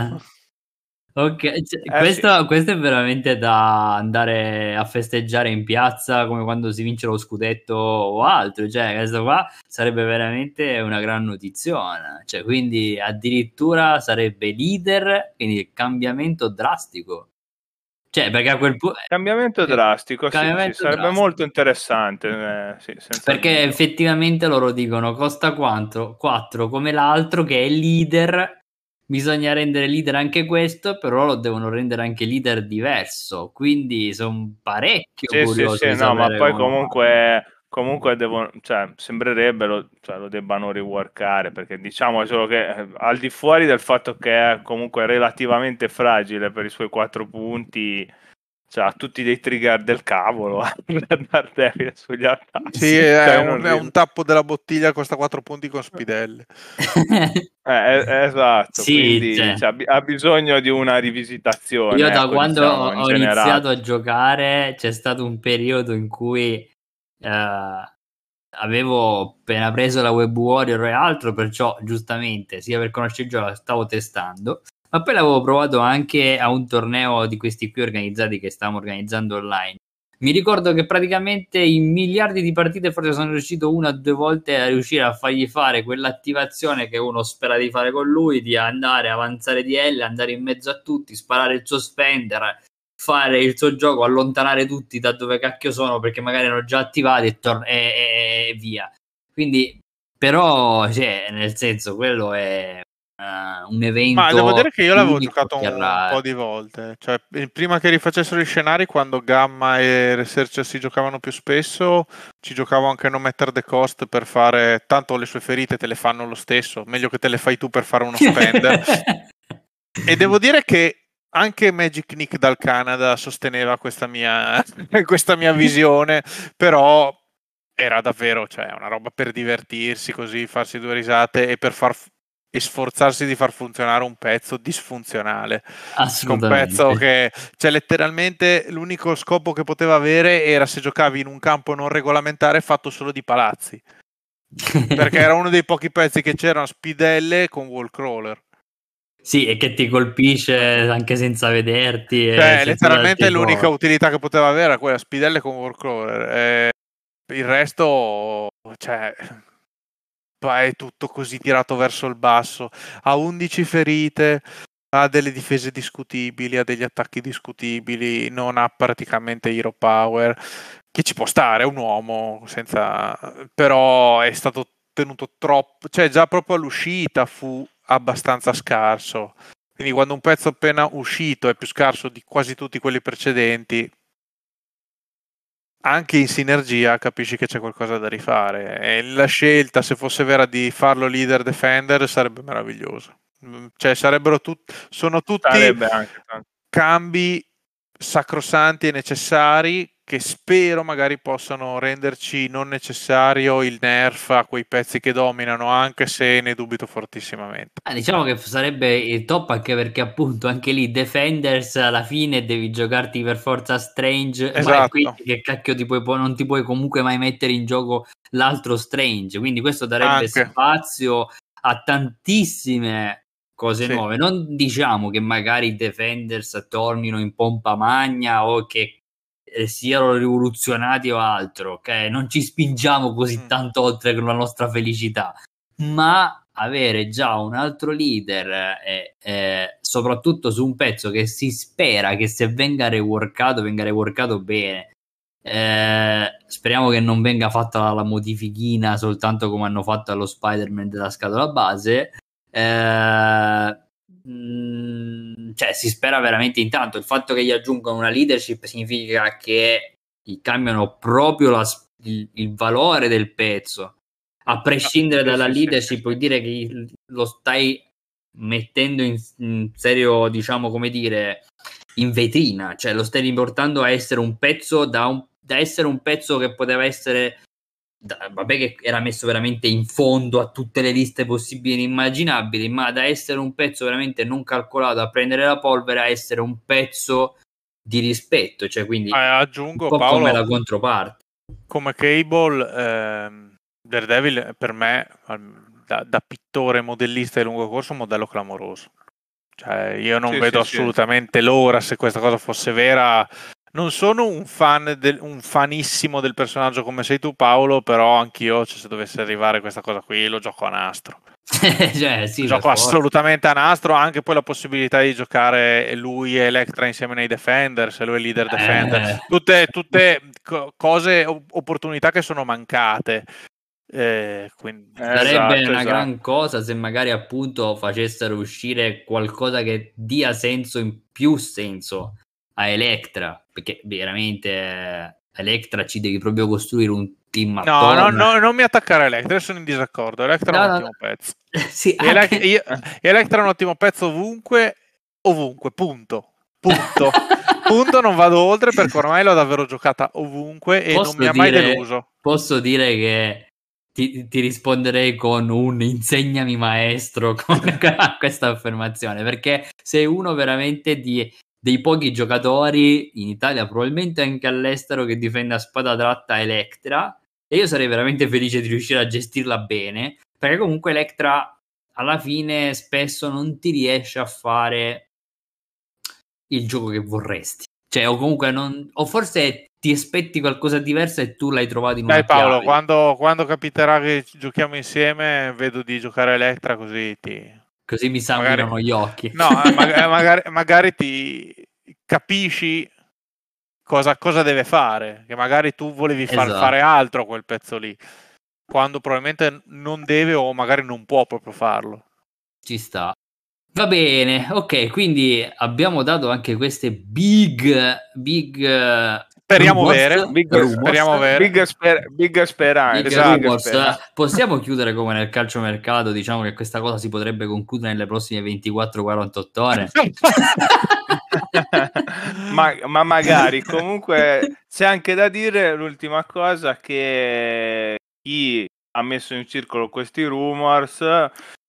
Ok, cioè, eh, questo, sì. questo, è veramente da andare a festeggiare in piazza come quando si vince lo scudetto o altro. Cioè, questo qua sarebbe veramente una gran notiziona. Cioè, quindi addirittura sarebbe leader, quindi cambiamento drastico. Cioè, perché a quel punto... Cambiamento drastico, cambiamento sì, sì, sarebbe drastico. molto interessante. Eh, sì, perché dubbio. effettivamente loro dicono costa quanto? 4 come l'altro che è leader bisogna rendere leader anche questo, però lo devono rendere anche leader diverso. Quindi sono parecchio sì, curioso. Sì, sì, no, ma poi comunque, comunque devono, cioè, sembrerebbe lo, cioè, lo debbano reworkare perché diciamo solo che eh, al di fuori del fatto che è comunque relativamente fragile per i suoi quattro punti cioè, ha tutti dei trigger del cavolo Daredevil sugli attacchi. Sì, è, cioè, un, è un, tappo della bottiglia costa 4 punti con spidelle. eh, esatto, sì, quindi cioè. Cioè, ha bisogno di una rivisitazione. Io da ecco, quando diciamo, ho iniziato a giocare c'è stato un periodo in cui uh, avevo appena preso la Web Warrior e altro, perciò giustamente, sia per conoscere il gioco, stavo testando ma poi l'avevo provato anche a un torneo di questi qui organizzati che stavamo organizzando online. Mi ricordo che praticamente in miliardi di partite forse sono riuscito una o due volte a riuscire a fargli fare quell'attivazione che uno spera di fare con lui, di andare, avanzare di L, andare in mezzo a tutti, sparare il suo spender, fare il suo gioco, allontanare tutti da dove cacchio sono perché magari erano già attivati e, tor- e, e, e via. Quindi, però, cioè, nel senso, quello è uh, un evento. Ma devo dire che io l'avevo giocato un, un, po' di volte. Cioè, prima che rifacessero gli scenari, quando Gamma e Researcher si giocavano più spesso, ci giocavo anche a non mettere the cost per fare. Tanto le sue ferite te le fanno lo stesso. Meglio che te le fai tu per fare uno spender. e devo dire che anche Magic Nick dal Canada sosteneva questa mia, questa mia visione, però era davvero cioè, una roba per divertirsi così, farsi due risate e per far e sforzarsi di far funzionare un pezzo disfunzionale. Un pezzo che, cioè, letteralmente l'unico scopo che poteva avere era se giocavi in un campo non regolamentare fatto solo di palazzi. Perché era uno dei pochi pezzi che c'erano spidelle con wall crawler. Sì, e che ti colpisce anche senza vederti. Cioè, letteralmente l'unica utilità che poteva avere era quella spidelle con wall crawler. E il resto, cioè, è tutto così tirato verso il basso, ha 11 ferite, ha delle difese discutibili, ha degli attacchi discutibili, non ha praticamente hero power, che ci può stare, è un uomo, senza... però è stato tenuto troppo, cioè già proprio all'uscita fu abbastanza scarso. Quindi quando un pezzo appena uscito è più scarso di quasi tutti quelli precedenti, anche in sinergia capisci che c'è qualcosa da rifare. E la scelta se fosse vera di farlo leader defender sarebbe meravigliosa cioè sarebbero tutti sono tutti cambi sacrosanti e necessari che spero magari possano renderci non necessario il nerf a quei pezzi che dominano, anche se ne dubito fortissimamente. Ah, diciamo che sarebbe il top anche perché appunto anche lì Defenders alla fine devi giocarti per forza Strange, esatto. quindi che cacchio ti puoi, non ti puoi comunque mai mettere in gioco l'altro Strange, quindi questo darebbe anche. spazio a tantissime cose sì. nuove. Non diciamo che magari i Defenders tornino in pompa magna o che eh, siano rivoluzionati o altro, ok? Non ci spingiamo così mm. tanto oltre con la nostra felicità, ma avere già un altro leader, eh, eh, soprattutto su un pezzo che si spera che se venga reworkato, venga reworkato bene. Eh, speriamo che non venga fatta la modifichina soltanto come hanno fatto allo Spider-Man della scatola base. Eh, mh, cioè, si spera veramente in tanto. Il fatto che gli aggiungano una leadership significa che cambiano proprio la, il, il, valore del pezzo. A prescindere no, dalla leadership, vuol dire che lo stai mettendo in, in serio, diciamo, come dire, in vetrina, cioè lo stai riportando a essere un pezzo da, un, da essere un pezzo che poteva essere da, vabbè che era messo veramente in fondo a tutte le liste possibili e immaginabili, ma da essere un pezzo veramente non calcolato a prendere la polvere a essere un pezzo di rispetto, cioè quindi eh, aggiungo un Paolo, come la controparte. Come Cable, ehm, Daredevil per me da, da, pittore modellista di lungo corso un modello clamoroso. Cioè, io non sì, vedo sì, assolutamente sì. l'ora se questa cosa fosse vera. Non sono un fan, del, un fanissimo del personaggio come sei tu, Paolo, però anch'io, cioè, se dovesse arrivare questa cosa qui, lo gioco a nastro. cioè, sì, gioco assolutamente a nastro, anche poi la possibilità di giocare lui e Electra insieme nei Defenders, lui è leader Defender, eh. tutte, tutte cose, opportunità che sono mancate. Eh, quindi... Sarebbe esatto, una esatto. gran cosa se magari appunto facessero uscire qualcosa che dia senso in più senso a Electra, perché veramente eh, Electra ci devi proprio costruire un team no, no, no, non mi attaccare a Electra, sono in disaccordo. Electra no, è un ottimo no. pezzo. sì, anche... io, Electra è un ottimo pezzo ovunque, ovunque, punto. Punto. punto, non vado oltre perché ormai l'ho davvero giocata ovunque e posso non mi ha mai deluso. Posso dire che ti, ti, risponderei con un insegnami maestro con questa affermazione perché sei uno veramente di dei pochi giocatori in Italia, probabilmente anche all'estero, che difende a spada tratta Electra. E io sarei veramente felice di riuscire a gestirla bene, perché comunque Electra alla fine spesso non ti riesce a fare il gioco che vorresti. Cioè, o comunque non. O forse ti aspetti qualcosa di diverso e tu l'hai trovato in una Dai Paolo, quando, quando, capiterà che giochiamo insieme, vedo di giocare Electra così ti, Così mi sanguinano magari... gli occhi. No, eh, magari, magari, magari ti capisci cosa, cosa, deve fare, che magari tu volevi far esatto. fare altro a quel pezzo lì, quando probabilmente non deve o magari non può proprio farlo. Ci sta. Va bene, ok, quindi abbiamo dato anche queste big, big Speriamo vere. Big, speriamo vere. Big, sper- big speranza. Big esatto. speranza. Possiamo chiudere come nel calciomercato, diciamo che questa cosa si potrebbe concludere nelle prossime 24-48 ore. ma, ma, magari, comunque c'è anche da dire l'ultima cosa che chi ha messo in circolo questi rumors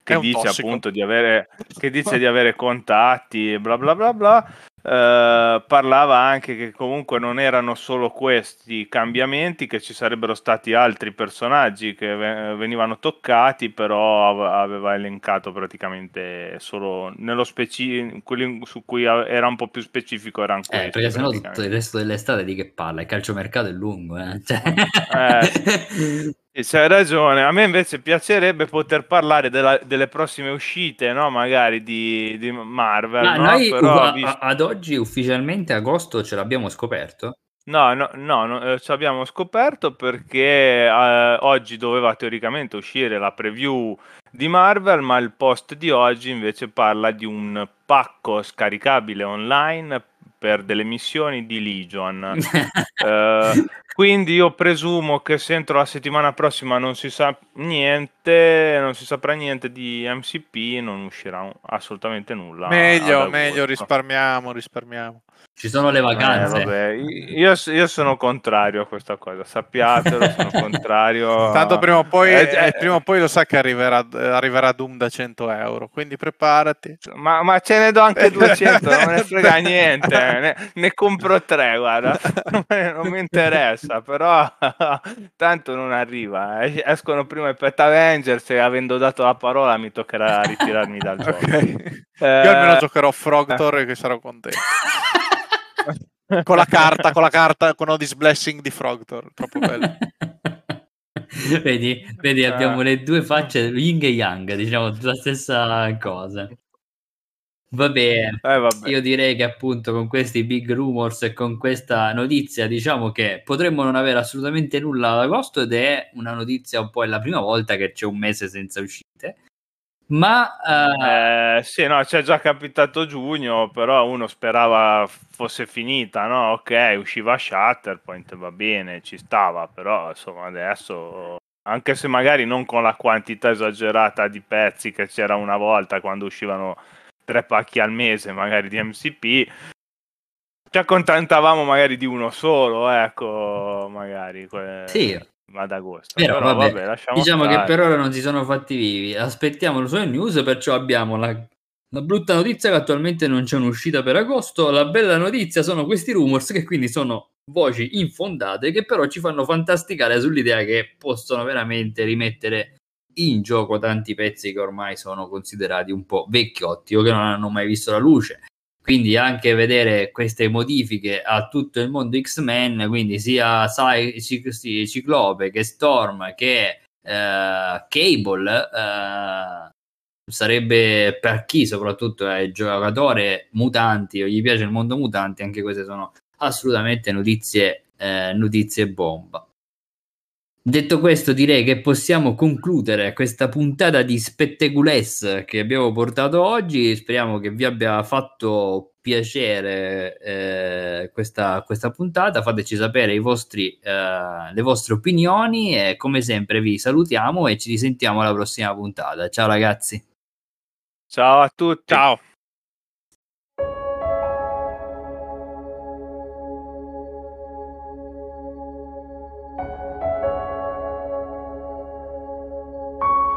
che dice tossico. appunto di avere, che dice di avere contatti e bla bla bla bla Uh, parlava anche che comunque non erano solo questi cambiamenti, che ci sarebbero stati altri personaggi che venivano toccati, però aveva elencato praticamente solo nello specifico, quelli su cui era un po' più specifico erano questi. Eh, perché sennò tutto il resto dell'estate di che parla? Il calciomercato è lungo, eh? Cioè... eh c'hai ragione. A me invece piacerebbe poter parlare della, delle prossime uscite, no? Magari di, di Marvel. Ma no? noi Però, a, visto... ad oggi ufficialmente agosto ce l'abbiamo scoperto? No, no, no, no eh, ci abbiamo scoperto perché eh, oggi doveva teoricamente uscire la preview di Marvel, ma il post di oggi invece parla di un pacco scaricabile online per delle missioni di Legion. uh, quindi io presumo che se entro la settimana prossima non si sa niente, non si saprà niente di MCP, non uscirà assolutamente nulla. Meglio, meglio, risparmiamo, risparmiamo. Ci sono le vacanze. Eh, io, io, sono contrario a questa cosa, sappiatelo, sono contrario. Tanto prima o poi, eh, eh, prima o poi lo sa che arriverà, arriverà Doom da 100 euro, quindi preparati. Ma, ma ce ne do anche 200, non me ne frega niente, ne, ne compro tre, guarda, non, mi interessa, però tanto non arriva. Escono prima i Pet Avengers e avendo dato la parola mi toccherà ritirarmi dal gioco. Okay. Eh, io almeno giocherò Frogtor e che sarò contento con la carta, con la carta, con Odis Blessing di Frogtor, troppo bello. vedi, vedi eh. abbiamo le due facce, Ying e Yang, diciamo la stessa cosa. Va bene, eh, io direi che appunto con questi big rumors e con questa notizia diciamo che potremmo non avere assolutamente nulla ad agosto ed è una notizia un po' è la prima volta che c'è un mese senza uscite ma uh... eh, sì, no, c'è già capitato giugno, però uno sperava fosse finita, no? Ok, usciva Shatterpoint, va bene, ci stava, però insomma adesso, anche se magari non con la quantità esagerata di pezzi che c'era una volta quando uscivano tre pacchi al mese, magari di MCP, ci accontentavamo magari di uno solo, ecco, magari. Que... Sì, ad agosto. Però, Però vabbè, vabbè diciamo stare. che per ora non si sono fatti vivi. Aspettiamo le sue news, perciò abbiamo la, la, brutta notizia che attualmente non c'è un'uscita per agosto. La bella notizia sono questi rumors che quindi sono voci infondate che però ci fanno fantasticare sull'idea che possono veramente rimettere in gioco tanti pezzi che ormai sono considerati un po' vecchiotti o che non hanno mai visto la luce. Quindi anche vedere queste modifiche a tutto il mondo X-Men, quindi sia Cy- Ciclope che Storm che eh, Cable, eh, sarebbe per chi soprattutto è giocatore mutanti o gli piace il mondo mutanti, anche queste sono assolutamente notizie, eh, notizie bomba. Detto questo, direi che possiamo concludere questa puntata di Spetteculess che abbiamo portato oggi. Speriamo che vi abbia fatto piacere eh, questa, questa, puntata. Fateci sapere vostri, eh, le vostre opinioni e come sempre vi salutiamo e ci risentiamo alla prossima puntata. Ciao ragazzi. Ciao a tutti. Ciao.